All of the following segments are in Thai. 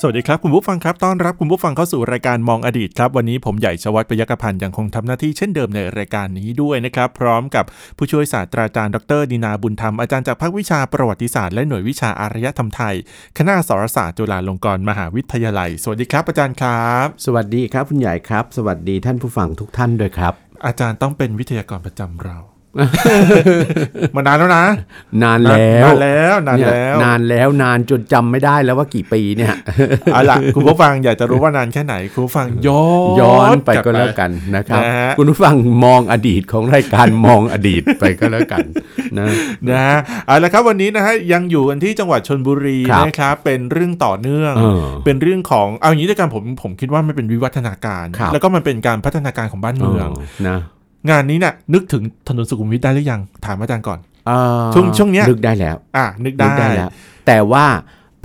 สวัสดีครับ คุณผู้ฟังครับต้อนรับคุณผู้ฟังเข้าสู่รายการมองอดีตครับ วันนี้ผมใหญ่ชวัฒน์ปยกพันธ์ยังคงทำหน้าที่เช่นเดิมในรายการนี้ด้วยนะครับ พร้อมกับผู้ช่วยศาสตราจารย์ดรดินาบุญธรรมอาจารย์จากภาควิชาประวัติศาสตร์และหน่วยวิชาอารยธรรมไทย คณะสรศาสตร์จุฬาลงกรณ์มหาวิทยาลัย สวัสดีครับอาจารย์ครับ สวัสดีครับคุณใหญ่ครับ สวัสดีท่านผู้ฟังทุกท่านด้วยครับ อาจารย์ต้องเป็นวิทยากรประจำเรา มานานแล้วนะ นานแล้วนานแล้วนานเนี่ยแล้ว นานแล้วนานจนจำไม่ได้แล้วว่ากี่ปีเนี่ยเอาล่ะคุณผู้ฟังอยากจะรู้ว่านานแค่ไหน คุณผู้ฟังย้อนย้อนไปลับก็แล้วกันนะครับนะฮะคุณผู้ฟังมองอดีตของรายการมองอดีตไปก็แล้วกันนะนะฮะเอาละครับวันนี้นะฮะยังอยู่กันที่จังหวัดชนบุรีครับนะครับเป็นเรื่องต่อเนื่องเออเป็นเรื่องของเอาอย่างนี้ด้วยกันผมผมคิดว่ามันเป็นวิวัฒนาการครับแล้วก็มันเป็นการพัฒนาการของบ้านเมืองเออนะ งานนี้เนี่ยนึกถึงถนนสุขุมวิทได้หรือยังถามอาจารย์ก่อนเอ่อช่วงช่วงเนี้ยนึกได้แล้ว อะนึกนึได้กได้แล้ว แต่ว่า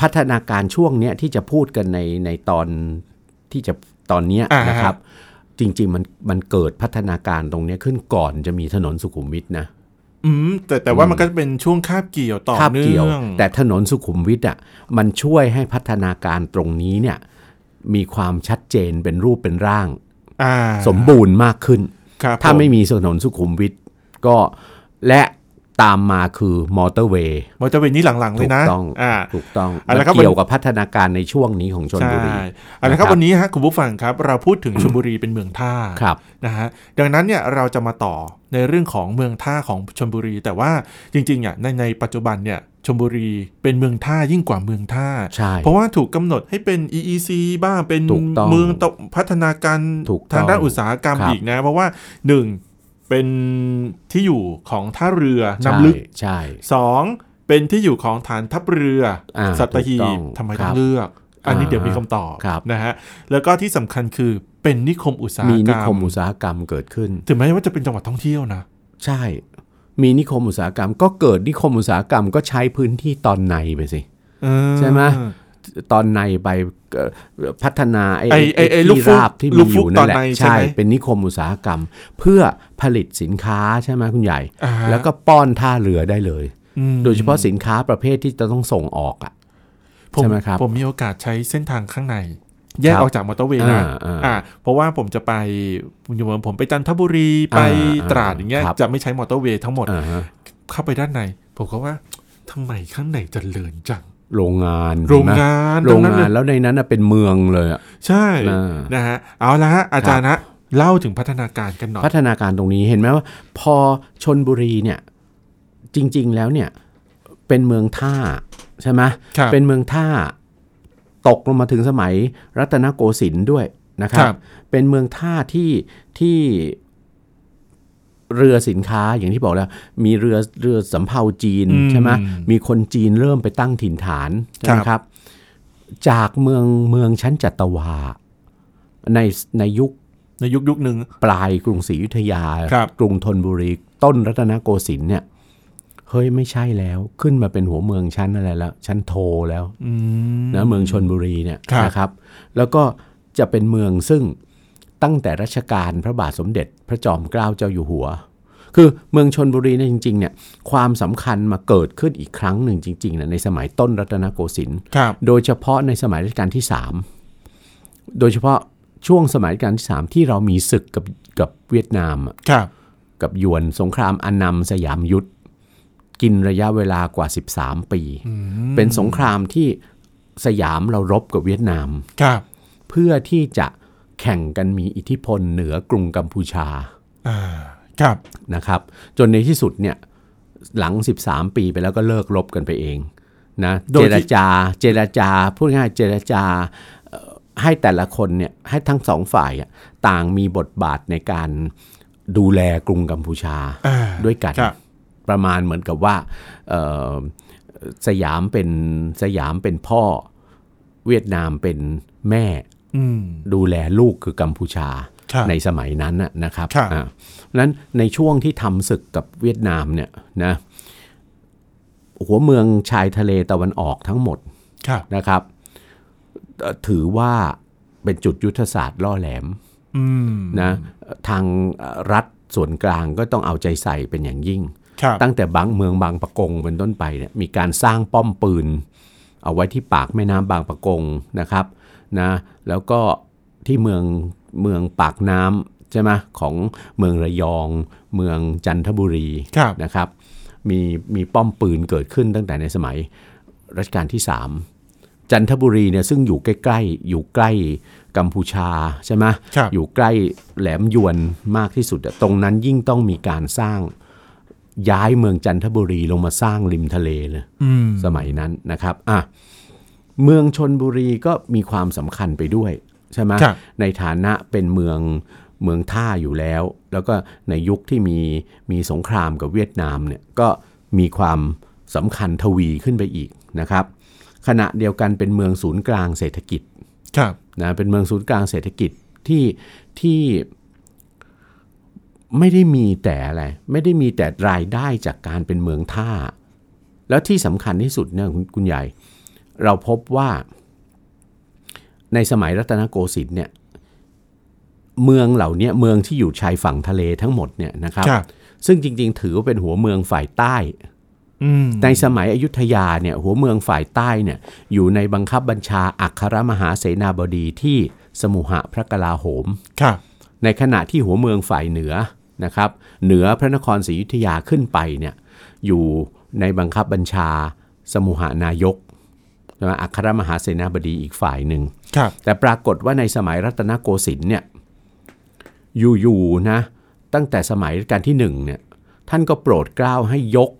พัฒนาการช่วงเนี้ยที่จะพูดกันในในตอนที่จะตอนเนี้ยอ่าฮะนะครับ จริง ๆ มันมันเกิดพัฒนาการตรงเนี้ยขึ้นก่อนจะมีถนนสุขุมวิทนะอืมแต่แต่ว่ามันก็เป็นช่วงคาบเกี่ยวต่อคาบเนื่เกี่ยวองแต่ถนนสุขุมวิทอะมันช่วยให้พัฒนาการตรงนี้เนี่ยมีความชัดเจนเป็นรูปเป็นร่างอ่าสมบูรณ์มากขึ้นครับ ถ้าไม่มีถนนสุขุมวิทก็และ ตามมาคือมอเตอร์เวย์มอเตอร์เวย์นี้หลังๆเลยนะถูกต้องอ่าถูกต้องเอามันละครับเกี่ยวกับพัฒนาการในช่วงนี้ของชนใช่บุรีเอาละครับนะครับวันนี้ฮะคุณผู้ฟังครับ เราพูดถึงชลบุรีเป็นเมืองท่าครับนะฮะดังนั้นเนี่ยเราจะมาต่อในเรื่องของเมืองท่าของชลบุรี แต่ว่าจริงๆอะในในปัจจุบันเนี่ยชลบุรีเป็นเมืองท่ายิ่งกว่าเมืองท่าใช่เพราะว่าถูกกำหนดให้เป็น EEC บ้างเป็นถูกต้องเมืองตกพัฒนาการถูกต้องทางด้านอุตสาหกรรมครับอีกนะ เพราะว่าหนึ่ง เป็นที่อยู่ของท่าเรือใช่น้ำลึกใช่สองเป็นที่อยู่ของฐานทัพเรืออาสัตหีถูกต้องบทำไมครัต้องบเลือก อันนี้อ่าเดี๋ยวมีคำตอบครับนะฮะแล้วก็ที่สำคัญคือเป็นนิคมอุตสาหมีกนิรรคมมอุตสาหกรรมเกิดขึ้น ถึงแม้ว่าจะเป็นจังหวัดท่องเที่ยวนะ ใช่ มีนิคมอุตสาหกรรม ก็เกิดนิคมอุตสาหกรรมก็ใช้พื้นที่ตอนในไปสิเออใช่ไหม ตอนในไปเอ่อพัฒนาไอ้ไอ้ไอ้ไอ้ที่ลูกฟุกราบที่ลูมีกอฟุกยู่นั่นแหละตอนในใช่ใช่ไหมเป็นนิคมอุตสาหกรรม เพื่อผลิตสินค้าใช่ไหมคุณใหญ่อ่าฮะแล้วก็ป้อนท่าเรือได้เลยอืมโดยเฉพาะสินค้าประเภทที่จะต้องส่งออกอะผมใช่ไหมครับผมมีโอกาสใช้เส้นทางข้างใน แยกครับออกจากมอเตอร์เวย์นะอ่าอ่าอ่าเพราะว่าผมจะไปอยู่เหมือนผมไปจันทบุรีไปอ่าอ่าตราดอย่างเงี้ยครับจะไม่ใช้มอเตอร์เวย์ทั้งหมดอ่าฮะเข้าไปด้านใน ผมก็ว่าทำไมข้างในเจริญจัง โรงงานโรงเห็นไหมงานโรงตนั้นงานแล้วในนั้นน่ะเป็นเมืองเลยอะใช่อ่านะฮะเอาละฮะอาจารย์ฮะเล่าถึงพัฒนาการกันหน่อยพัฒนาการตรงนี้เห็นไหมว่า พอชนบุรีเนี่ยจริง ๆ แล้วเนี่ยเป็นเมืองท่าใช่ไหมครับเป็นเมืองท่าตกลงมาถึงสมัยรัตนโกสินทร์ด้วยนะคครัรับบเป็นเมืองท่าที่ที่ เรือสินค้าอย่างที่บอกแล้ว มีเรือเรือสำเภาจีนอืมใช่ไหมมีคนจีนเริ่มไปตั้งถิ่นฐานใช่ไหมครับครับ จากเมืองเมืองชั้นจัตวา ในในยุคในยุคยุคหนึ่งปลายกรุงศรีอยุธยาครับกรุงธนบุรีต้นรัตนโกสินทร์เนี่ยเฮ้ยไม่ใช่แล้วขึ้นมาเป็นหัวเมืองชั้นอะไรแล้วชั้นโทแล้วอืมนะเมืองชนบุรีเนี่ยครับนะครับ แล้วก็จะเป็นเมืองซึ่ง ตั้งแต่รัชกาลพระบาทสมเด็จพระจอมเกล้าเจ้าอยู่หัว คือเมืองชนบุรีเนี่ยจริงๆเนี่ยความสำคัญมาเกิดขึ้นอีกครั้งหนึ่งจริงๆนะในสมัยต้นรัตนโกสินทร์ครับโดยเฉพาะในสมัยรัชกาลที่ 3 โดยเฉพาะช่วงสมัยรัชกาลที่ 3 ที่เรามีศึกกับกับเวียดนามอะครับกับยวนสงครามอันนำสยามยุทธกินระยะเวลากว่า 13 ปี เป็นสงครามที่สยามเรารบกับเวียดนามครับเพื่อที่จะ แข่งกันมีอิทธิพลเหนือกรุงกัมพูชาอ่าครับนะครับ จนในที่สุดเนี่ยหลัง 13 ปีไปแล้วก็เลิกรบกันไปเองนะโดเจยที่รจาเจรจาพูดง่ายๆเจรจาเอ่อให้แต่ละคนเนี่ยให้ทั้งสองฝ่ายอะต่างมีบทบาทในการดูแลกรุงกัมพูชาอ่าด้วยกันครับประมาณเหมือนกับว่าเอ่อสยามเป็นสยามเป็นพ่อ เวียดนามเป็นแม่อืม ดูแลลูกคือกัมพูชาครับในสมัยนั้นน่ะนะครับครับอ่าเพราะฉะนั้นในช่วงที่ทำศึกกับเวียดนามเนี่ยนะหัวเมืองชายทะเลตะวันออกทั้งหมดครับนะครับเอ่อถือว่าเป็นจุดยุทธศาสตร์ล่อแหลมอืมนะทางเอ่อรัฐส่วนกลางก็ต้องเอาใจใส่เป็นอย่างยิ่งครับตั้งแต่บางเมืองบางปะกงเป็นต้นไปเนี่ยมีการสร้างป้อมปืน เอาไว้ที่ปากแม่น้ำบางปะกงนะครับ นะแล้วก็ที่เมืองเมืองปากน้ำใช่ไหมของเมืองระยอง เมืองจันทบุรีครับนะครับ มีมีป้อมปืนเกิดขึ้นตั้งแต่ในสมัยรัชกาลที่ 3 จันทบุรีเนี่ยซึ่งอยู่ใกล้ๆอยู่ใกล้กัมพูชาใช่ไหมครับอยู่ใกล้แหลมยวนมากที่สุดอะตรงนั้นยิ่งต้องมีการสร้างย้ายเมืองจันทบุรีลงมาสร้างริมทะเลเลยอืมสมัยนั้นนะครับอะ เมืองชนบุรีก็มีความสำคัญไปด้วยใช่ไหมครับในฐานะเป็นเมืองเมืองท่าอยู่แล้ว แล้วก็ในยุคที่มีมีสงครามกับเวียดนามเนี่ยก็มีความสำคัญทวีขึ้นไปอีกนะครับ ขณะเดียวกันเป็นเมืองศูนย์กลางเศรษฐกิจครับนะเป็นเมืองศูนย์กลางเศรษฐกิจที่ที่ไม่ได้มีแต่อะไรไม่ได้มีแต่รายได้จากการเป็นเมืองท่า แล้วที่สำคัญที่สุดเนี่ยคุณคุณใหญ่ เราพบว่า ในสมัยรัตนโกสินทร์เนี่ยเมืองเหล่าเนี้ยเมืองที่อยู่ชายฝั่งทะเลทั้งหมดเนี่ยนะครับครับซึ่งจริง ๆ ถือว่าเป็นหัวเมืองฝ่ายใต้อืมในสมัยอยุธยาเนี่ยหัวเมืองฝ่ายใต้เนี่ยอยู่ในบังคับบัญชาอัครมหาเสนาบดีที่สมุหะพระกลาโหมครับในขณะที่หัวเมืองฝ่ายเหนือนะครับ เหนือพระนครศรีอยุธยาขึ้นไปเนี่ยอยู่ในบังคับบัญชาสมุหานายก ใช่ไหมอัครมหาเสนาบดีอีกฝ่ายหนึ่งครับแต่ปรากฏว่าในสมัยรัตนโกสินทร์เนี่ยอยู่ๆนะตั้งแต่สมัยรัชกาลที่หนึ่งเนี่ยท่านก็โปรดเกล้าให้ยก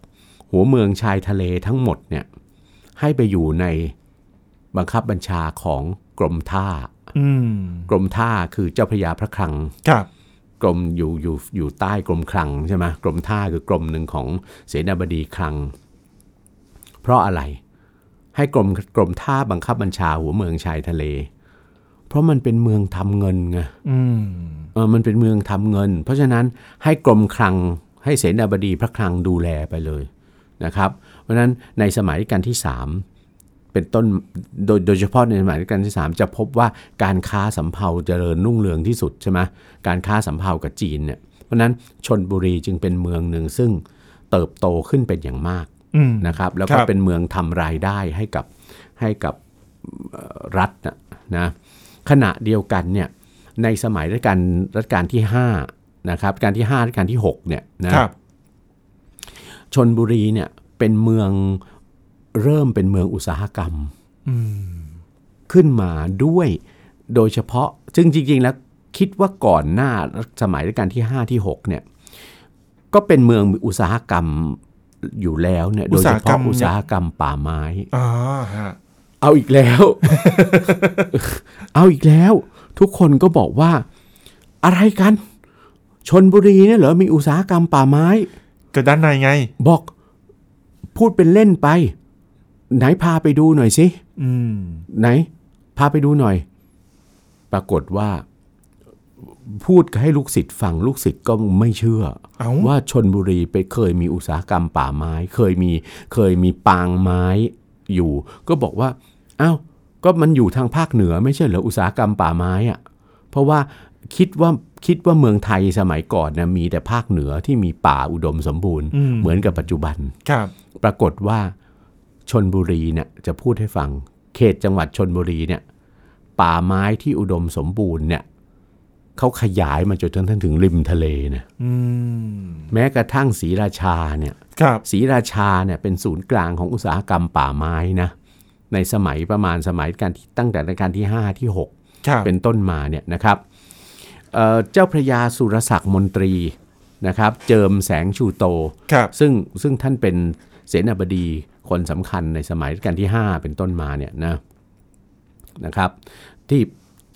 หัวเมืองชายทะเลทั้งหมดเนี่ยให้ไปอยู่ในบังคับบัญชาของกรมท่าอืมกรมท่าคือเจ้าพระยาพระคลังครับกรมอยู่อยู่อยู่ใต้กรมคลังใช่ไหมกรมท่าคือกรมหนึ่งของเสนาบดีคลัง เพราะอะไร ให้กรมกรมท่าบังคับบัญชาหัวเมืองชายทะเล เพราะมันเป็นเมืองทำเงินไงอืมเออมันเป็นเมืองทำเงิน เพราะฉะนั้นให้กรมคลังให้เสนาบดีพระคลังดูแลไปเลยนะครับ เพราะฉะนั้นในสมัยรัชกาลที่ 3 เป็นต้นโดยโดยเฉพาะในสมัยรัชกาลที่ 3 จะพบว่าการค้าสำเภาเจริญรุ่งเรืองที่สุดใช่ไหมการค้าสำเภากับจีนเนี่ยเพราะฉะนั้นชนบุรีจึงเป็นเมืองหนึ่งซึ่งเติบโตขึ้นเป็นอย่างมากอืม นะครับแล้วคก็รับเป็นเมืองทำรายได้ให้กับให้กับเอ่อรัฐนะนะขณะเดียวกันเนี่ยในสมัยรัชกาลรัชกาลที่5นะครับการที่5รัชกาลที่6เนี่ยนะครับชนบุรีเนี่ยเป็นเมืองเริ่มเป็นเมืองอุตสาหกรรมอืมขึ้นมาด้วยโดยเฉพาะซึ่งจริง ๆ แล้วคิดว่าก่อนหน้าสมัยรัชกาลที่ 5 ที่ 6 เนี่ย ก็เป็นเมืองอุตสาหกรรม อยู่แล้วเนี่ยโดยเฉพาะอุตสาหกรรมป่าไม้อ่าฮะเอาอีกแล้ว เอาอีกแล้ว ทุกคนก็บอกว่า อะไรกันชนบุรีเนี่ยเหรอมีอุตสาหกรรมป่าไม้ ก็ด้านในไง บอกพูดเป็นเล่นไป ไหนพาไปดูหน่อยสิอืมไหน พาไปดูหน่อย ปรากฏว่า พูดให้ลูกศิษย์ฟังลูกศิษย์ก็ไม่เชื่อเอ้าว่าชนบุรีไปเคยมีอุตสาหกรรมป่าไม้ เคยมีเคยมีปางไม้อยู่ ก็บอกว่าอ้าวก็มันอยู่ทางภาคเหนือไม่ใช่เหรออุตสาหกรรมป่าไม้อะเพราะว่าคิดว่าคิดว่าเมืองไทยสมัยก่อนนะมีแต่ภาคเหนือที่มีป่าอุดมสมบูรณ์อืมเหมือนกับปัจจุบันครับ ปรากฏว่าชนบุรีเนี่ยจะพูดให้ฟัง เขตจังหวัดชนบุรีเนี่ยป่าไม้ที่อุดมสมบูรณ์เนี่ย เขาขยายมาจนถึงถึงริมทะเลเนี่ยอืมแม้กระทั่งศรีราชาเนี่ยครับศรีราชาเนี่ยเป็นศูนย์กลางของอุตสาหกรรมป่าไม้นะในสมัยประมาณสมัยการที่ตั้งแต่รัชกาลที่ 5 ที่6ครับเป็นต้นมาเนี่ยนะครับเอ่อเจ้าพระยาสุรศักดิ์มนตรีนะครับเจิมแสงชูโตครับซึ่งซึ่งท่านเป็นเสนาบดีคนสำคัญในสมัยรัชกาลที่ 5 เป็นต้นมาเนี่ยนะนะครับที่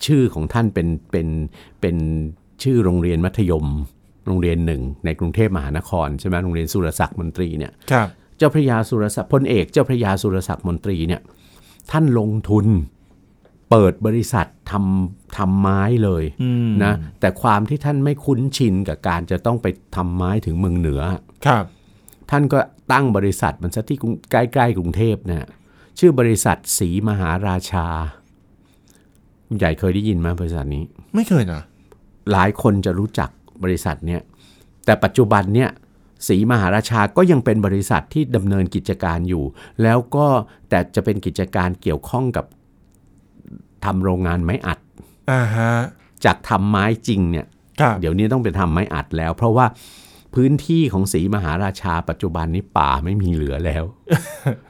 ชื่อของท่านเป็นเป็นเป็นชื่อโรงเรียนมัธยม โรงเรียนหนึ่ง ในกรุงเทพมหานครใช่ไหมโรงเรียนสุรศักดิ์มนตรีเนี่ยครับเจ้าพระยาสุรศักดิ์พลเอกเจ้าพระยาสุรศักดิ์มนตรีเนี่ยท่านลงทุนเปิดบริษัททำทำไม้เลยอืมนะแต่ความที่ท่านไม่คุ้นชินกับการจะต้องไปทำไม้ถึงเมืองเหนือครับ ท่านก็ตั้งบริษัทมันซะที่กรุงใกล้ๆกรุงเทพเนี่ยชื่อบริษัทสีมหาราชา คุณใหญ่เคยได้ยินไหมบริษัทนี้ ไม่เคยนะ หลายคนจะรู้จักบริษัทเนี่ยแต่ปัจจุบันเนี่ยสีมหาราชาก็ยังเป็นบริษัทที่ดำเนินกิจการอยู่ แล้วก็แต่จะเป็นกิจการเกี่ยวข้องกับทำโรงงานไม้อัดอ่าฮะจากทำไม้จริงเนี่ยครับเดี๋ยวนี้ต้องไปทำไม้อัดแล้ว เพราะว่า พื้นที่ของสีมหาราชาปัจจุบันนี้ป่าไม่มีเหลือแล้ว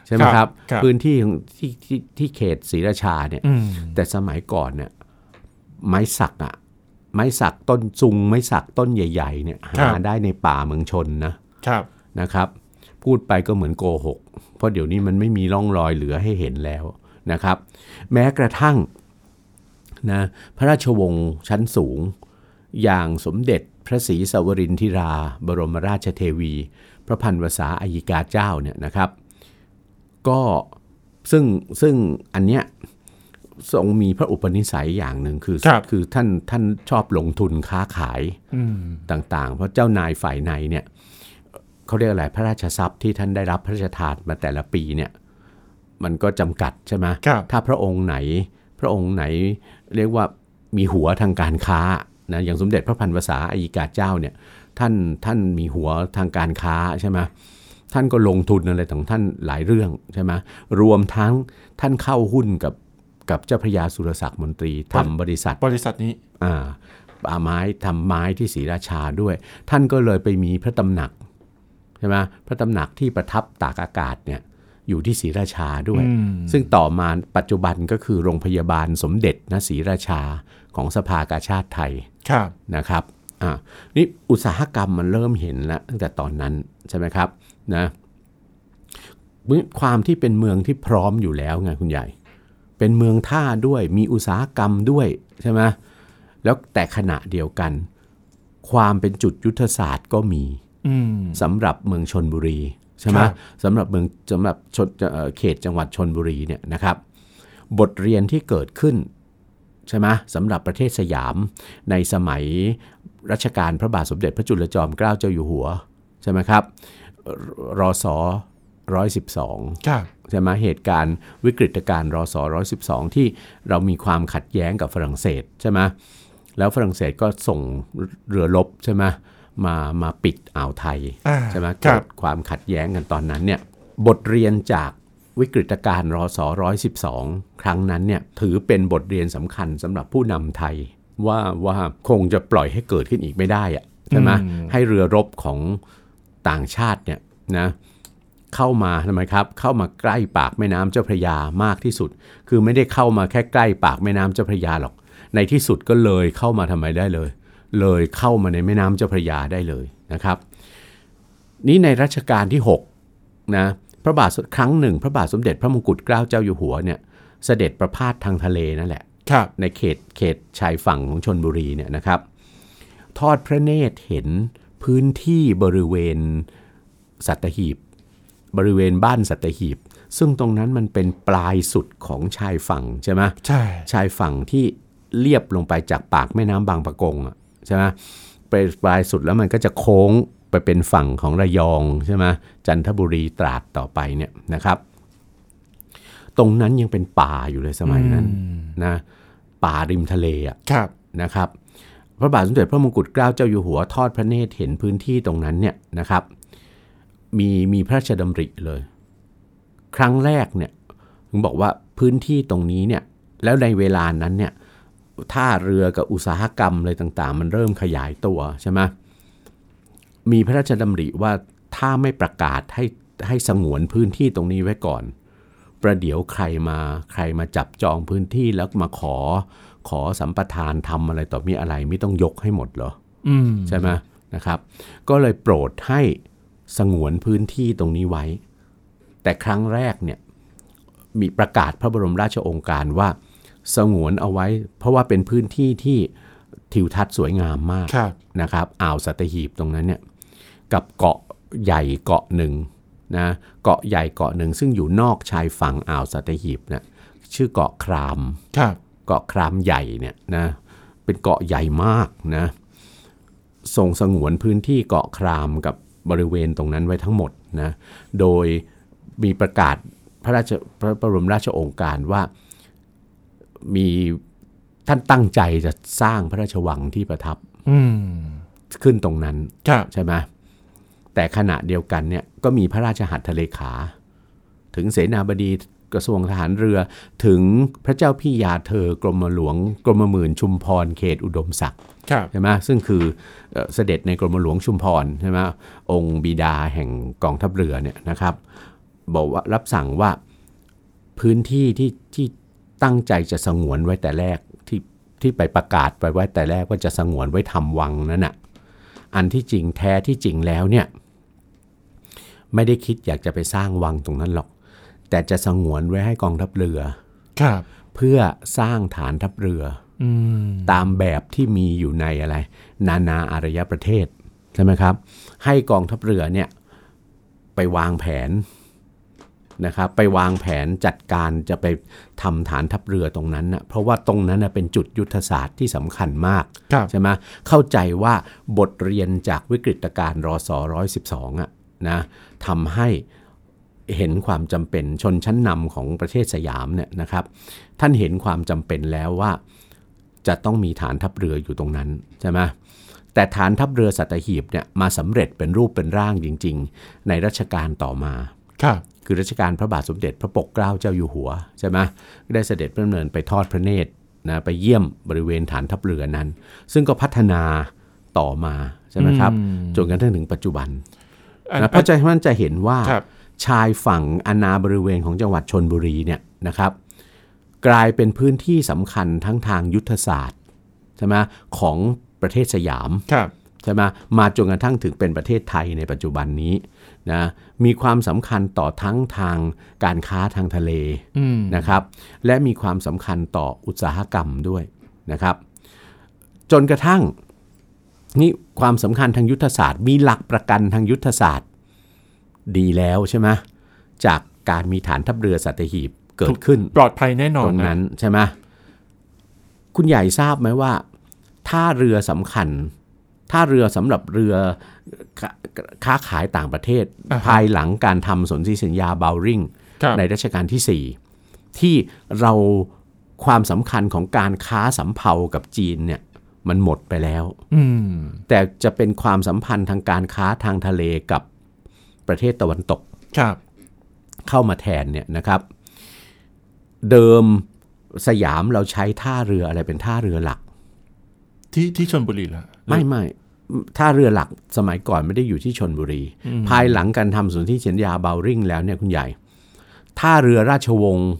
ใช่ไหมครับครับพื้นที่ของที่ที่ที่เขตศรีราชาเนี่ยอืมแต่สมัยก่อนเนี่ยไม้สักอะไม้สักต้นจุงไม้สักต้นใหญ่ ๆ เนี่ยหาได้ในป่าเมืองชนนะครับนะครับ พูดไปก็เหมือนโกหก เพราะเดี๋ยวนี้มันไม่มีร่องรอยเหลือให้เห็นแล้วนะครับ แม้กระทั่งนะพระราชวงศ์ชั้นสูง อย่างสมเด็จ พระศรีสวรินทิรา บรมราชเทวี พระพันวษาอายิกาเจ้าเนี่ยนะครับ ก็ซึ่งซึ่งอันเนี้ยทรงมีพระอุปนิสัยอย่างหนึ่งคือครับคือท่านท่านชอบลงทุนค้าขายอืมต่าง ๆ เพราะเจ้านายฝ่ายในเนี่ยเขาเรียกอะไรพระราชทรัพย์ที่ท่านได้รับพระราชทานมาแต่ละปีเนี่ย มันก็จำกัดใช่ไหมครับถ้าพระองค์ไหน พระองค์ไหนเรียกว่ามีหัวทางการค้า นะอย่างสมเด็จพระพันวษาอายิกาเจ้าเนี่ยท่านท่านมีหัวทางการค้าใช่ไหมท่านก็ลงทุนอะไรของท่านหลายเรื่องใช่ไหมรวมทั้งท่านเข้าหุ้นกับกับเจ้าพระยาสุรศักดิ์มนตรีทำบริษัท บริษัทนี้อ่าป่าไม้ทำไม้ที่ศรีราชาด้วย ท่านก็เลยไปมีพระตำหนักใช่ไหมพระตำหนักที่ประทับตากอากาศเนี่ยอยู่ที่ศรีราชาด้วยอืมซึ่งต่อมาปัจจุบันก็คือโรงพยาบาลสมเด็จนะศรีราชาของสภากาชาติไทยครับ นะครับอ่านี่อุตสาหกรรมมันเริ่มเห็นแล้วตั้งแต่ตอนนั้นใช่ไหมครับนะความที่เป็นเมืองที่พร้อมอยู่แล้วไงคุณใหญ่ เป็นเมืองท่าด้วยมีอุตสาหกรรมด้วยใช่ไหมแล้วแต่ขณะเดียวกัน ความเป็นจุดยุทธศาสตร์ก็มีอืมสำหรับเมืองชนบุรีใช่ไหมครับสำหรับเมืองสำหรับชนเอ่อเขตจังหวัดชนบุรีเนี่ยนะครับ บทเรียนที่เกิดขึ้น ใช่ไหมสำหรับประเทศสยามในสมัยรัชกาลพระบาทสมเด็จพระจุลจอมเกล้าเจ้าอยู่หัวใช่ไหมครับรอสอร้อยสิบสองครับใช่ไหมเหตุการณ์วิกฤตการณ์รอสอร้อยสิบสองที่เรามีความขัดแย้งกับฝรั่งเศสใช่ไหมแล้วฝรั่งเศสก็ส่งเรือรบใช่ไหมมามาปิดอ่าวไทยอ่าใช่ไหมครัเกิบดความขัดแย้งกันตอนนั้นเนี่ยบทเรียนจาก วิกฤตการณ์รอสอร้อยสิบสองครั้งนั้นเนี่ยถือเป็นบทเรียนสำคัญสำหรับผู้นำไทย ว่าว่าคงจะปล่อยให้เกิดขึ้นอีกไม่ได้อะใช่ไหมให้เรือรบของต่างชาติเนี่ยนะเข้ามาทำไมครับ เข้ามาใกล้ปากแม่น้ำเจ้าพระยามากที่สุด คือไม่ได้เข้ามาแค่ใกล้ปากแม่น้ำเจ้าพระยาหรอก ในที่สุดก็เลยเข้ามาทำไมได้เลย เลยเข้ามาในแม่น้ำเจ้าพระยาได้เลยนะครับ นี่ในรัชกาลที่6นะ พระบาทสครั้งหนึ่ง พระบาทสมเด็จพระมงกุฎเกล้าเจ้าอยู่หัวเนี่ยเสด็จประพาสทางทะเลนั่นแหละครับในเขตเขตชายฝั่งของชนบุรีเนี่ยนะครับ ทอดพระเนตรเห็นพื้นที่บริเวณสัตหีบ บริเวณบ้านสัตหีบ ซึ่งตรงนั้นมันเป็นปลายสุดของชายฝั่งใช่ไหมใช่ชายฝั่งที่เลียบลงไปจากปากแม่น้ำบางปะกงอะใช่ไหมไปปลายสุดแล้วมันก็จะโค้ง ไปเป็นฝั่งของระยองใช่ไหมจันทบุรีตราดต่อไปเนี่ยนะครับ ตรงนั้นยังเป็นป่าอยู่เลยสมัยนั้นนะป่าริมทะเลอะครับนะครับ พระบาทสมเด็จพระมงกุฎเกล้าเจ้าอยู่หัวทอดพระเนตรเห็นพื้นที่ตรงนั้นเนี่ยนะครับ มีมีพระราชดำริเลย ครั้งแรกเนี่ยถึงบอกว่าพื้นที่ตรงนี้เนี่ย แล้วในเวลานั้นเนี่ยท่าเรือกับอุตสาหกรรมอะไรต่าง ๆ มันเริ่มขยายตัวใช่ไหม มีพระราชดำริว่าถ้าไม่ประกาศให้ให้สงวนพื้นที่ตรงนี้ไว้ก่อน ประเดี๋ยวใครมาใครมาจับจองพื้นที่แล้วมาขอ ขอสัมปทานทำอะไรต่อมีอะไรไม่ต้องยกให้หมดเหรออืมใช่ไหมนะครับ ก็เลยโปรดให้สงวนพื้นที่ตรงนี้ไว้ แต่ครั้งแรกเนี่ยมีประกาศพระบรมราชโองการว่า สงวนเอาไว้ เพราะว่าเป็นพื้นที่ที่ทิวทัศน์สวยงามมากครับนะครับอ่าวสัตหีบตรงนั้นเนี่ย กับเกาะใหญ่เกาะหนึ่งนะเกาะใหญ่เกาะหนึ่งซึ่งอยู่นอกชายฝั่งอ่าวสัตหีบเนี่ยชื่อเกาะครามครับเกาะครามใหญ่เนี่ยนะเป็นเกาะใหญ่มากนะทรงสงวนพื้นที่เกาะครามกับบริเวณตรงนั้นไว้ทั้งหมดนะโดยมีประกาศพระราชพระบรมราชโองการว่ามีท่านตั้งใจจะสร้างพระราชวังที่ประทับอืมขึ้นตรงนั้นครับใช่ไหม แต่ขณะเดียวกันเนี่ยก็มีพระราชหัตถเลขา ถึงเสนาบดีกระทรวงทหารเรือถึงพระเจ้าพี่ยาเธอกรมหลวงกรมหมื่นชุมพรเขตอุดมศักดิ์ครับใช่ไหมซึ่งคือเอ่อเสด็จในกรมหลวงชุมพรใช่ไหมองค์บิดาแห่งกองทัพเรือเนี่ยนะครับบอกว่ารับสั่งว่าพื้นที่ที่ที่ตั้งใจจะสงวนไว้แต่แรกที่ที่ไปประกาศไปไว้แต่แรกว่าจะสงวนไว้ทำวังนั่นน่ะอันที่จริงแท้ที่จริงแล้วเนี่ย ไม่ได้คิดอยากจะไปสร้างวังตรงนั้นหรอก แต่จะสงวนไว้ให้กองทัพเรือ ครับ เพื่อสร้างฐานทัพเรืออืมตามแบบที่มีอยู่ในอะไร นานาอารยประเทศใช่ไหมครับ ให้กองทัพเรือเนี่ยไปวางแผนนะครับไปวางแผนจัดการจะไปทำฐานทัพเรือตรงนั้นนะเพราะว่าตรงนั้นนะเป็นจุดยุทธศาสตร์ที่สำคัญมากครับใช่ไหมเข้าใจว่าบทเรียนจากวิกฤตการณ์รอสอร้อยสิบสองอะนะ ทำให้เห็นความจำเป็นชนชั้นนำของประเทศสยามเนี่ยนะครับ ท่านเห็นความจำเป็นแล้วว่าจะต้องมีฐานทัพเรืออยู่ตรงนั้นใช่ไหมแต่ฐานทัพเรือสัตหีบเนี่ยมาสำเร็จเป็นรูปเป็นร่างจริง ๆ ในรัชกาลต่อมาครับคือรัชกาลพระบาทสมเด็จพระปกเกล้าเจ้าอยู่หัวใช่ไหมได้เสด็จพระดำเนินไปทอดพระเนตรนะไปเยี่ยมบริเวณฐานทัพเรือนั้น ซึ่งก็พัฒนาต่อมาใช่ไหมครับอืมจนกระทั่งถึงปัจจุบันอั นนะเพราะฉะนั้นจะเห็นว่าครับชายฝั่งอาณาบริเวณของจังหวัดชนบุรีเนี่ยนะครับ กลายเป็นพื้นที่สำคัญทั้งทางยุทธศาสตร์ใช่ไหมของประเทศสยามครับใช่ไหมมาจนกระทั่งถึงเป็นประเทศไทยในปัจจุบันนี้นะมีความสำคัญต่อทั้งทางการค้าทางทะเลอืมนะครับ และมีความสำคัญต่ออุตสาหกรรมด้วยนะครับ จนกระทั่ง นี่ความสำคัญทางยุทธศาสตร์ มีหลักประกันทางยุทธศาสตร์ ดีแล้วใช่ไหมจากการมีฐานทัพเรือสัตหีบเกิดขึ้น ปลอดภัยแน่นอนตรงนั้นใช่ไหมคุณใหญ่ทราบไหมว่าท่าเรือสำคัญท่าเรือสำหรับเรือค้าค้าขายต่างประเทศอ่าฮะภายหลังการทำสนธิสัญญาบาวริงครับในรัชกาลที่ 4 ที่เราความสำคัญของการค้าสำเภากับจีนเนี่ย มันหมดไปแล้วอืมแต่จะเป็นความสัมพันธ์ทางการค้าทางทะเลกับประเทศตะวันตกครับเข้ามาแทนเนี่ยนะครับ เดิมสยามเราใช้ท่าเรืออะไรเป็นท่าเรือหลัก ที่ที่ชนบุรีละไม่ไม่ท่าเรือหลักสมัยก่อนไม่ได้อยู่ที่ชนบุรี ภายหลังการทำสนธิสัญญาเบลริงแล้วเนี่ยคุณใหญ่ ท่าเรือราชวงศ์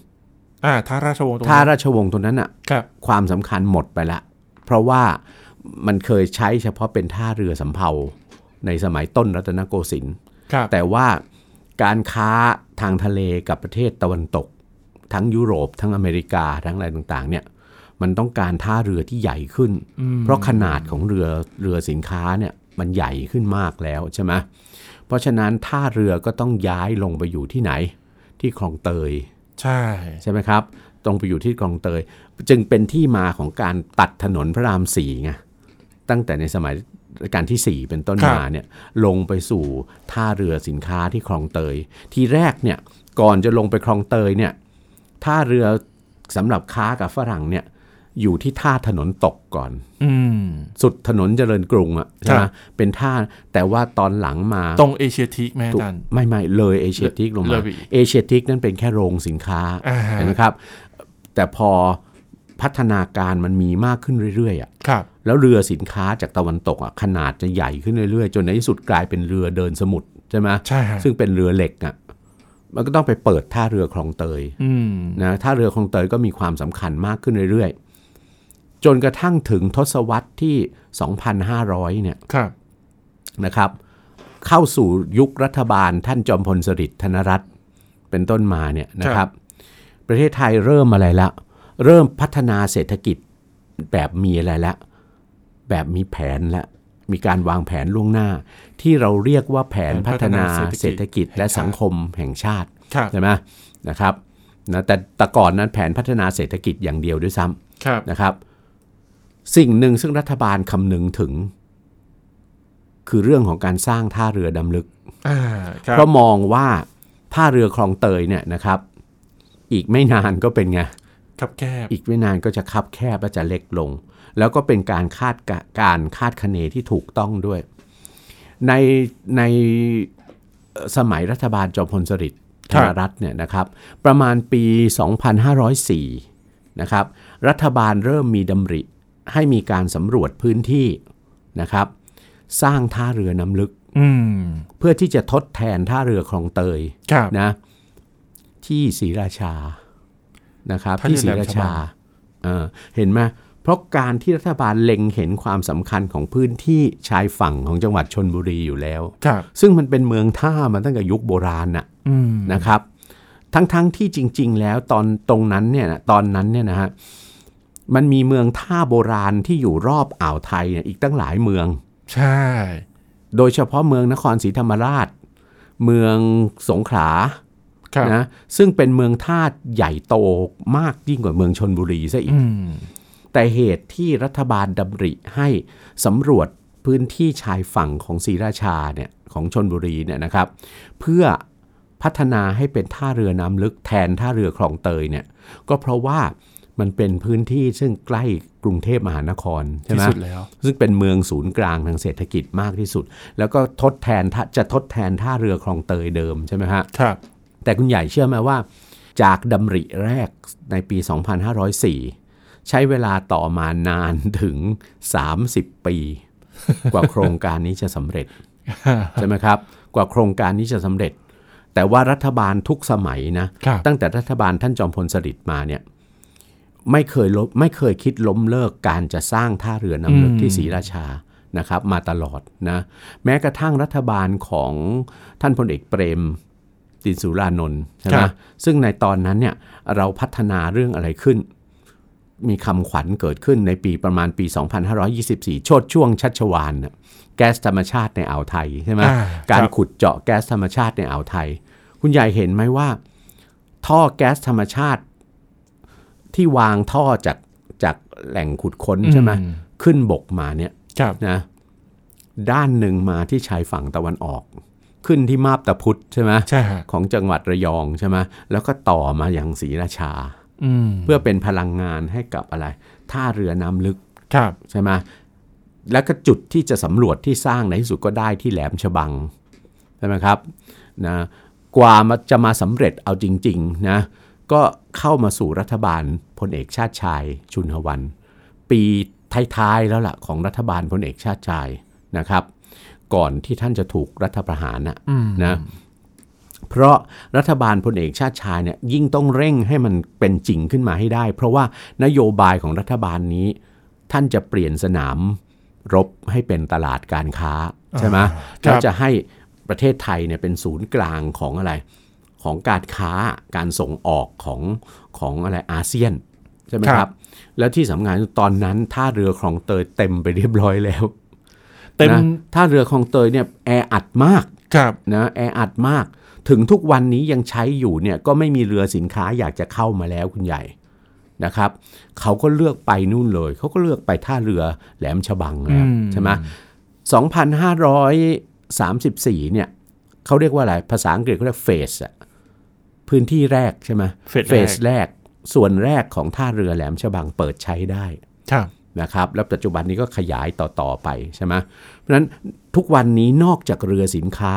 อ่าท่าราชวงศ์ตรงท่านั้นราชวงศ์ตรงนั้นอะครับความสำคัญหมดไปละ เพราะว่ามันเคยใช้เฉพาะเป็นท่าเรือสำเภาในสมัยต้นรัตนโกสินทร์ครับแต่ว่าการค้าทางทะเลกับประเทศตะวันตก ทั้งยุโรป ทั้งอเมริกาทั้งอะไรต่างๆ เนี่ยมันต้องการท่าเรือที่ใหญ่ขึ้น เพราะขนาดของเรือเรือสินค้าเนี่ยมันใหญ่ขึ้นมากแล้วใช่ไหมเพราะฉะนั้นท่าเรือก็ต้องย้ายลงไปอยู่ที่ไหน ที่คลองเตย ใช่ใช่ไหมครับ ตรงไปอยู่ที่คลองเตย จึงเป็นที่มาของการตัดถนนพระรามสี่ไงตั้งแต่ในสมัยรัชกาลที่ 4 เป็นต้นมาเนี่ยลงไปสู่ท่าเรือสินค้าที่คลองเตย ทีแรกเนี่ยก่อนจะลงไปคลองเตยเนี่ยท่าเรือสำหรับค้ากับฝรั่งเนี่ยอยู่ที่ท่าถนนตกก่อนอืมสุดถนนเจริญกรุงอะใช่ไหมครับเป็นท่าแต่ว่าตอนหลังมา ตรงเอเชียทีกแม่ถูกดันไม่ไม่เลยเอเชียทิกลงเลมายไปอีกเอเชียทิกนั่นเป็นแค่โรงสินค้าอ่าฮะเห็นไหมครับ แต่พอพัฒนาการมันมีมากขึ้นเรื่อยๆอะครับแล้วเรือสินค้าจากตะวันตกอะขนาดจะใหญ่ขึ้นเรื่อยๆ จนในที่สุดกลายเป็นเรือเดินสมุทรใช่ไหมใช่ฮะซึ่งเป็นเรือเหล็กอะมันก็ต้องไปเปิดท่าเรือคลองเตยอืมนะท่าเรือคลองเตยก็มีความสำคัญมากขึ้นเรื่อยๆ จนกระทั่งถึงทศวรรษที่ 2,500 เนี่ยครับนะครับ เข้าสู่ยุครัฐบาลท่านจอมพลสฤษดิ์ธนรัตน์เป็นต้นมาเนี่ยนะครับ ประเทศไทยเริ่มอะไรละเริ่มพัฒนาเศรษฐกิจแบบมีอะไรละแบบมีแผนละมีการวางแผนล่วงหน้า ที่เราเรียกว่าแผนพัฒนาเศรษฐกิจและสังคมแห่งชาติครับใช่ไหมนะครับนะแต่แต่ก่อนนั้นแผนพัฒนาเศรษฐกิจอย่างเดียวด้วยซ้ครับนะครับ สิ่งหนึ่งซึ่งรัฐบาลคำนึงถึง คือเรื่องของการสร้างท่าเรือดำลึกอ่าครับเพราะมองว่าท่าเรือคลองเตยเนี่ยนะครับ อีกไม่นานก็เป็นไงครับแคบอีกไม่นานก็จะคับแคบและจะเล็กลง แล้วก็เป็นการคาดกะการคาดคะเนที่ถูกต้องด้วย ในในเอ่อสมัยรัฐบาลจอมพลสฤษดิ์ธนรัตน์เนี่ยนะครับประมาณปี 2504นะครับรัฐบาลเริ่มมีดำริให้มีการสำรวจพื้นที่นะครับ สร้างท่าเรือน้ำลึกอืมเพื่อที่จะทดแทนท่าเรือคลองเตยครับนะ ที่ศรีราชานะครับท่าเรือที่ศรีราแหลมฉบัชางเออเห็นไหมเพราะการที่รัฐบาลเล็งเห็นความสำคัญของพื้นที่ชายฝั่งของจังหวัดชนบุรีอยู่แล้วครับซึ่งมันเป็นเมืองท่ามาตั้งแต่ยุคโบราณน่ะอืมนะครับ ทั้งๆทที่จริง ๆ แล้วตอนตรงนั้นเนี่ยนะตอนนั้นเนี่ยนะฮะมันมีเมืองท่าโบราณที่อยู่รอบอ่าวไทยเนี่ยอีกตั้งหลายเมือง ใช่ โดยเฉพาะเมืองนครศรีธรรมราช เมืองสงขลาครับ นะซึ่งเป็นเมืองท่าใหญ่โตมากยิ่งกว่าเมืองชนบุรีซะอีกอืมแต่เหตุที่รัฐบาลดำริให้สำรวจพื้นที่ชายฝั่งของศรีราชาเนี่ยของชนบุรีเนี่ยนะครับ เพื่อพัฒนาให้เป็นท่าเรือน้ำลึกแทนท่าเรือคลองเตยเนี่ยก็เพราะว่ามันเป็นพื้นที่ซึ่งใกล้กรุงเทพมหานครใช่ที่ไหมสุดแล้วซึ่งเป็นเมืองศูนย์กลางทางเศรษฐกิจมากที่สุด แล้วก็ทดแทนท่าจะทดแทนท่าเรือคลองเตยเดิมใช่ไหมฮะครับ แต่คุณใหญ่เชื่อไหมว่า จากดำริแรกในปี 2504 ใช้เวลาต่อมานานถึง 30 ปี กว่าโครงการนี้จะสำเร็จ ใช่ไหมครับ กว่าโครงการนี้จะสำเร็จ แต่ว่ารัฐบาลทุกสมัยนะครับตั้งแต่รัฐบาลท่านจอมพลสฤษดิ์มาเนี่ยไม่เคยลบไม่เคยคิดล้มเลิกการจะสร้างท่าเรือน้ำลึกอืมที่ศรีราชานะครับมาตลอดนะแม้กระทั่งรัฐบาลของท่านพลเอกเปรม ตินสุรานนท์ใช่ไหมซึ่งในตอนนั้นเนี่ยเราพัฒนาเรื่องอะไรขึ้น มีคำขวัญเกิดขึ้นในปีประมาณปี 2524 โชดช่วงชัชวานน่ะแก๊สธรรมชาติในอ่าวไทยใช่ไหมอ่าการครับขุดเจาะแก๊สธรรมชาติในอ่าวไทย คุณใหญ่เห็นไหมว่า ท่อแก๊สธรรมชาติ ที่วางท่อจากจากแหล่งขุดค้นใช่ไหมอืขึ้นบกมาเนี่ยครับนะด้านหนึ่งมาที่ชายฝั่งตะวันออก ขึ้นที่มาบตาพุธใช่ไหมใช่ฮะของจังหวัดระยองใช่ไหมแล้วก็ต่อมาอย่างศรีราชาอืมเพื่อเป็นพลังงานให้กับอะไรท่าเรือน้ำลึกครับใช่ไหมแล้วก็จุดที่จะสำรวจที่สร้างในที่สุดก็ได้ที่แหลมฉบังใช่ไหมครับนะกว่ามาจะมาสำเร็จเอาจริงๆนะก็เข้ามาสู่รัฐบาลพลเอกชาติชาย ชุนหวัน ปีท้ายๆแล้วล่ะของรัฐบาลพลเอกชาติชายนะครับ ก่อนที่ท่านจะถูกรัฐประหารนะอืมนะเพราะรัฐบาลพลเอกชาติชายเนี่ยยิ่งต้องเร่งให้มันเป็นจริงขึ้นมาให้ได้ เพราะว่านโยบายของรัฐบาลนี้ ท่านจะเปลี่ยนสนามรบให้เป็นตลาดการค้าใช่ไหมครับแล้วจะให้ประเทศไทยเนี่ยเป็นศูนย์กลางของอะไร ของการค้าการส่งออกของของอะไรอาเซียนใช่ไหมคครัรับบแล้วที่สำคัญคือตอนนั้นท่าเรือคลองเตยเต็มไปเรียบร้อยแล้ว เต็มนะท่าเรือคลองเตยเนี่ยแออัดมากครับนะแออัดมาก ถึงทุกวันนี้ยังใช้อยู่เนี่ยก็ไม่มีเรือสินค้าอยากจะเข้ามาแล้วคุณใหญ่นะครับ เขาก็เลือกไปนู่นเลย เขาก็เลือกไปท่าเรือแหลมฉบังแล้วอืมใช่ไหม2,534เนี่ยเขาเรียกว่าอะไร ภาษาอังกฤษเขาเรียกเฟสอะพื้นที่แรกใช่ไหมเฟสแรกสแรกส่วนแรกของท่าเรือแหลมฉบังเปิดใช้ได้ ครับ นะครับแล้วปัจจุบันนี้ก็ขยายต่อๆไปใช่ไหมเพราะฉะนั้นทุกวันนี้นอกจากเรือสินค้า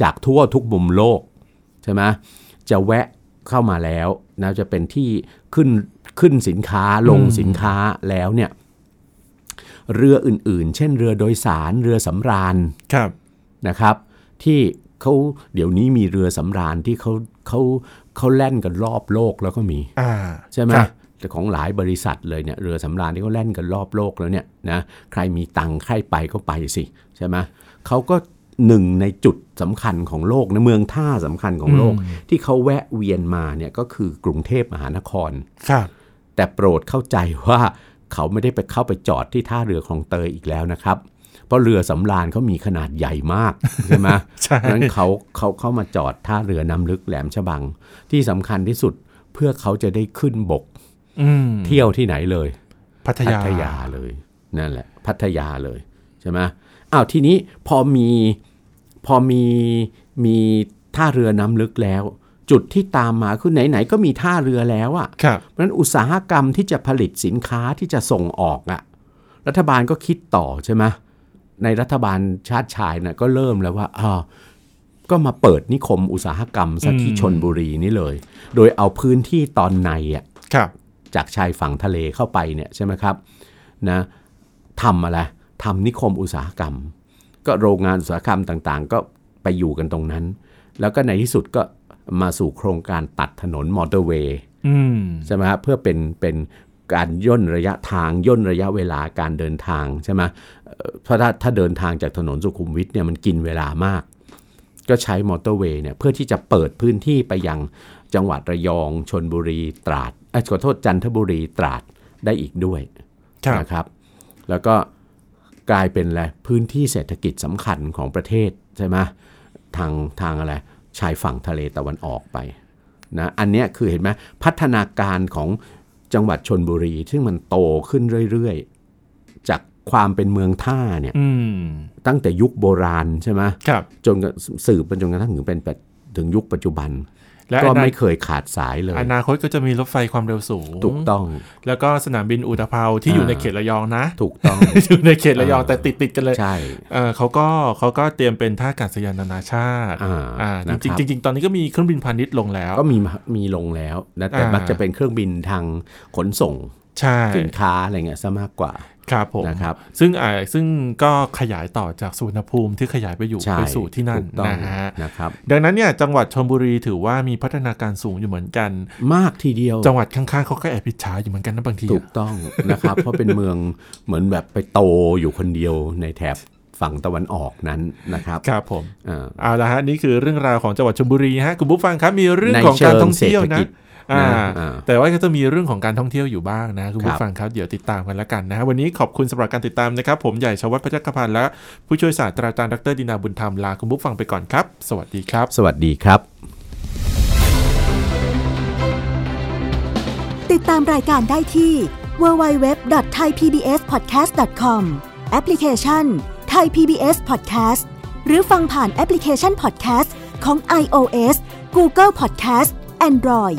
จากทั่วทุกมุมโลกใช่ไหมจะแวะเข้ามาแล้วนะจะเป็นที่ขึ้นขึ้นสินค้าลงอืมสินค้าแล้วเนี่ยเรืออื่นๆ เช่นเรือโดยสารเรือสำราญครับนะครับ ที่เขาเดี๋ยวนี้มีเรือสำราญที่เขาเขาเขาแล่นกันรอบโลกแล้วก็มีอ่าใช่ไหมครับ แต่ของหลายบริษัทเลยเนี่ยเรือสำราญที่เขาแล่นกันรอบโลกแล้วเนี่ยนะใครมีตังค์ใครไปก็ไปสิใช่ไหมเขาก็หนึ่งในจุดสำคัญของโลกนะเมืองท่าสำคัญของโลกอืมที่เขาแวะเวียนมาเนี่ยก็คือกรุงเทพมหานครครับแต่โปรดเข้าใจว่าเขาไม่ได้ไปเข้าไปจอดที่ท่าเรือคลองเตยอีกแล้วนะครับ เพราะเรือสำราญเขามีขนาดใหญ่มากใช่ไหมใช่เพราะฉะนั้นเขาเขาเข้ามาจอดท่าเรือน้ำลึกแหลมฉบัง ที่สำคัญที่สุดเพื่อเขาจะได้ขึ้นบกอืม เที่ยวที่ไหนเลย พัทพัยาทยาเลยนั่นแหละ พัทยาเลยใช่ไหมอ้าวทีนี้พอมีพอมีมีท่าเรือน้ำลึกแล้ว จุดที่ตามมาคือไหนๆก็มีท่าเรือแล้วอะครับเพราะฉะนั้นอุตสาหกรรมที่จะผลิตสินค้าที่จะส่งออกอะรัฐบาลก็คิดต่อใช่ไหมในรัฐบาลชาติชายนะก็เริ่มแล้วว่าอ้าวก็มาเปิดนิคมอุตสาหกรรมซะที่ชนบุรีนี่เลย โดยเอาพื้นที่ตอนในอะครับ จากชายฝั่งทะเลเข้าไปเนี่ยใช่ไหมครับนะทำอะไรทำนิคมอุตสาหกรรม ก็โรงงานอุตสาหกรรมต่างๆ ก็ไปอยู่กันตรงนั้น แล้วก็ในที่สุดก็มาสู่โครงการตัดถนนมอเตอร์เวย์อืมใช่ไหมครับเพื่อเป็นเป็นการย่นระยะทางย่นระยะเวลาการเดินทางใช่ไหมเอ่อเพราะถ้าถ้าเดินทางจากถนนสุขุมวิทเนี่ยมันกินเวลามาก ก็ใช้มอเตอร์เวย์เนี่ยเพื่อที่จะเปิดพื้นที่ไปยังจังหวัดระยองชนบุรีตราดเอ้ย ขอโทษจันทบุรีตราดได้อีกด้วยครับนะครับ แล้วก็กลายเป็นอะไรพื้นที่เศรษฐกิจสำคัญของประเทศใช่ไหมทางทางอะไรชายฝั่งทะเลตะวันออกไปนะอันเนี้ยคือเห็นไหมพัฒนาการของจังหวัดชนบุรี ซึ่งมันโตขึ้นเรื่อยๆ จากความเป็นเมืองท่าเนี่ยอืมตั้งแต่ยุคโบราณใช่ไหมครับจนกระสืบไปจนกระทั่งถึงเป็นแบบถึงยุคปัจจุบันและ ก็อนาไม่เคยขาดสายเลย อนาคตก็จะมีรถไฟความเร็วสูง ถูกต้อง แล้วก็สนามบินอุตภเปาที่อยู่อ่าในเขตระยองนะ ถูกต้อง อยู่ในเขตระยองอ่าแต่ติดติดๆกันเลย ใช่เออเขาก็เขาก็เตรียมเป็นท่าอากาศยานนานาชาติอ่าอ่านะจริงครับๆจริงๆตอนนี้ก็มีเครื่องบินพาณิชย์ลงแล้ว ก็มีมีลงแล้วนะแต่อ่ามัมักจะเป็นเครื่องบินทางขนส่งใช่สินค้าอะไรเงี้ยซะมากกว่า ครับผมนะครับซึ่งอ่าซึ่งก็ขยายต่อจากสุวรรณภูมิที่ขยายไปอยู่ใช่ไปสู่ที่นั่นถูกต้องนะฮะนะครับดังนั้นเนี่ยจังหวัดชลบุรีถือว่ามีพัฒนาการสูงอยู่เหมือนกัน มากทีเดียว จังหวัดข้างๆเขาก็แอบพิจฉาอยู่เหมือนกันนะบางทีถูกต้องนะครับ เพราะเป็นเมืองเหมือนแบบไปโตอยู่คนเดียวในแถบฝั่งตะวันออกนั้นนะครับ ครับผมอ่าเอาละฮะนี่คือเรื่องราวของจังหวัดชลบุรีฮะคุณผู้ฟังครับมีเรื่องในของการท่องเชิงเที่ยวเศรษฐนะกิจอ่านะอ่า แต่ว่าก็จะมีเรื่องของการท่องเที่ยวอยู่บ้างนะคุณครัผู้บฟังครับเดี๋ยวติดตามกันแล้วกันนะฮะวันนี้ขอบคุณสำหรับการติดตามนะครับ ผมใหญ่ชวัฒน์พยัคฆพันธ์และผู้ช่วยศาสตราจารย์ดรดินาบุญธรรมลาคุณผู้ฟังไปก่อนครับ สวัสดีครับ สวัสดีครับ ติดตามรายการได้ที่ www.thaipbspodcast.com แอปพลิเคชัน Thai PBS Podcast หรือฟังผ่านแอปพลิเคชัน Podcast ของ iOS Google Podcast Android